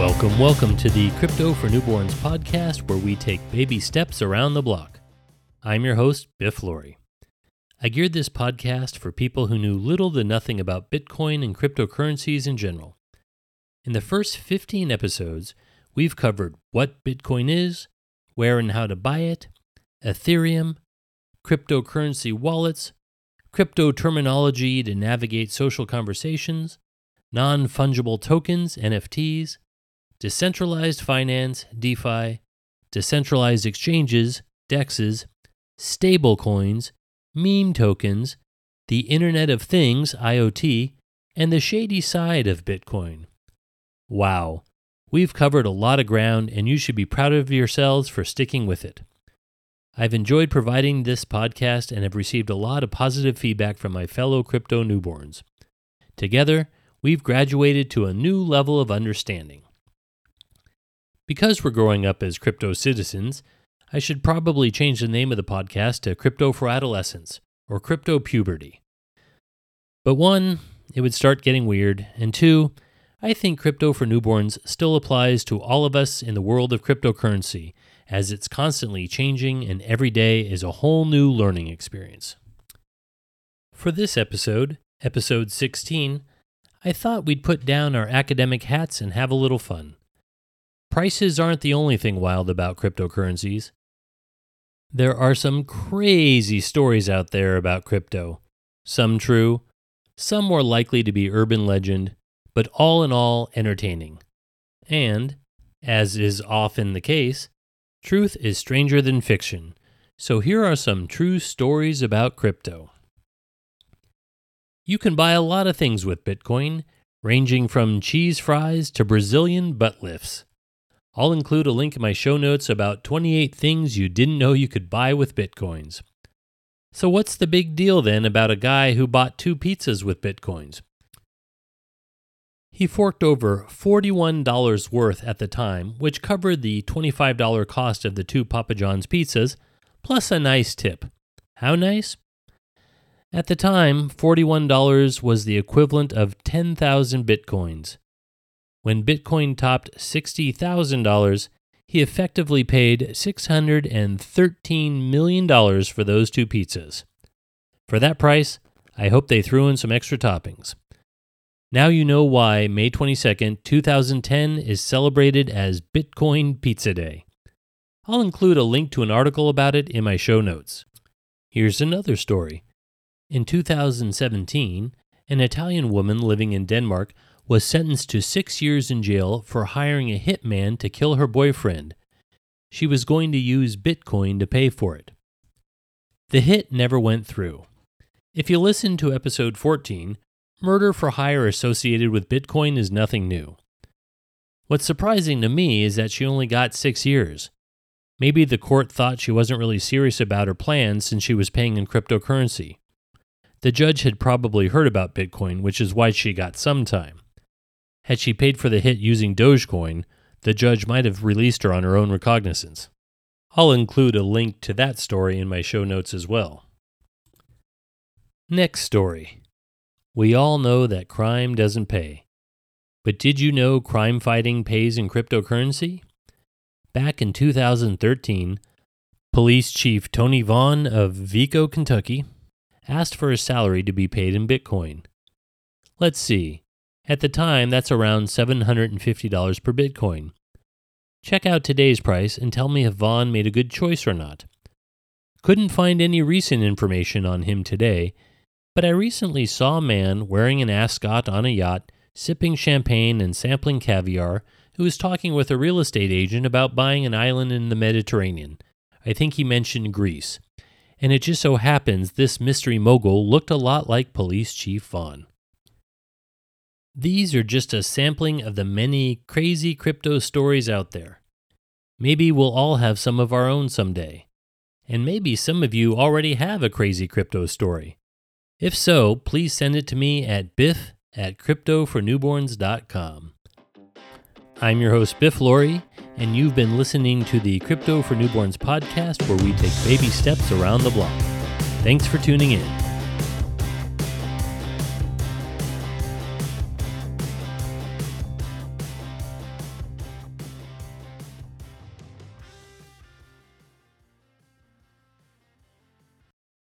Welcome, welcome to the Crypto for Newborns podcast where we take baby steps around the block. I'm your host, Biff Laurie. I geared this podcast for people who knew little to nothing about Bitcoin and cryptocurrencies in general. In the first 15 episodes, we've covered what Bitcoin is, where and how to buy it, Ethereum, cryptocurrency wallets, crypto terminology to navigate social conversations, non fungible tokens, NFTs, decentralized finance, DeFi, decentralized exchanges, DEXs, stablecoins, meme tokens, the Internet of Things, IoT, and the shady side of Bitcoin. Wow, we've covered a lot of ground, and you should be proud of yourselves for sticking with it. I've enjoyed providing this podcast and have received a lot of positive feedback from my fellow crypto newborns. Together, we've graduated to a new level of understanding. Because we're growing up as crypto citizens, I should probably change the name of the podcast to Crypto for Adolescents or Crypto Puberty. But one, it would start getting weird, and two, I think crypto for newborns still applies to all of us in the world of cryptocurrency, as it's constantly changing and every day is a whole new learning experience. For this episode, episode 16, I thought we'd put down our academic hats and have a little fun. Prices aren't the only thing wild about cryptocurrencies. There are some crazy stories out there about crypto, some true, some more likely to be urban legend, but all in all entertaining. And, as is often the case, truth is stranger than fiction. So here are some true stories about crypto. You can buy a lot of things with Bitcoin, ranging from cheese fries to Brazilian butt lifts. I'll include a link in my show notes about 28 things you didn't know you could buy with Bitcoins. So, what's the big deal then about a guy who bought two pizzas with Bitcoins? He forked over $41 worth at the time, which covered the $25 cost of the two Papa John's pizzas, plus a nice tip. How nice? At the time, $41 was the equivalent of 10,000 bitcoins. When Bitcoin topped $60,000, he effectively paid $613 million for those two pizzas. For that price, I hope they threw in some extra toppings. Now you know why May 22nd, 2010 is celebrated as Bitcoin Pizza Day. I'll include a link to an article about it in my show notes. Here's another story. In 2017, an Italian woman living in Denmark was sentenced to six years in jail for hiring a hitman to kill her boyfriend. She was going to use Bitcoin to pay for it. The hit never went through. If you listen to episode 14, murder for hire associated with Bitcoin is nothing new. What's surprising to me is that she only got six years. Maybe the court thought she wasn't really serious about her plans since she was paying in cryptocurrency. The judge had probably heard about Bitcoin, which is why she got some time. Had she paid for the hit using Dogecoin, the judge might have released her on her own recognizance. I'll include a link to that story in my show notes as well. Next story. We all know that crime doesn't pay. But did you know crime fighting pays in cryptocurrency? Back in 2013, Police Chief Tony Vaughn of Vicco, Kentucky, asked for his salary to be paid in Bitcoin. Let's see. At the time, that's around $750 per Bitcoin. Check out today's price and tell me if Vaughn made a good choice or not. Couldn't find any recent information on him today, but I recently saw a man wearing an ascot on a yacht, sipping champagne and sampling caviar, who was talking with a real estate agent about buying an island in the Mediterranean. I think he mentioned Greece and it just so happens this mystery mogul looked a lot like Police Chief Vaughn. These are just a sampling of the many crazy crypto stories out there. Maybe we'll all have some of our own someday. And maybe some of you already have a crazy crypto story. If so, please send it to me at biff at cryptofornewborns.com. I'm your host, Biff Laurie, and you've been listening to the Crypto for Newborns podcast where we take baby steps around the block. Thanks for tuning in.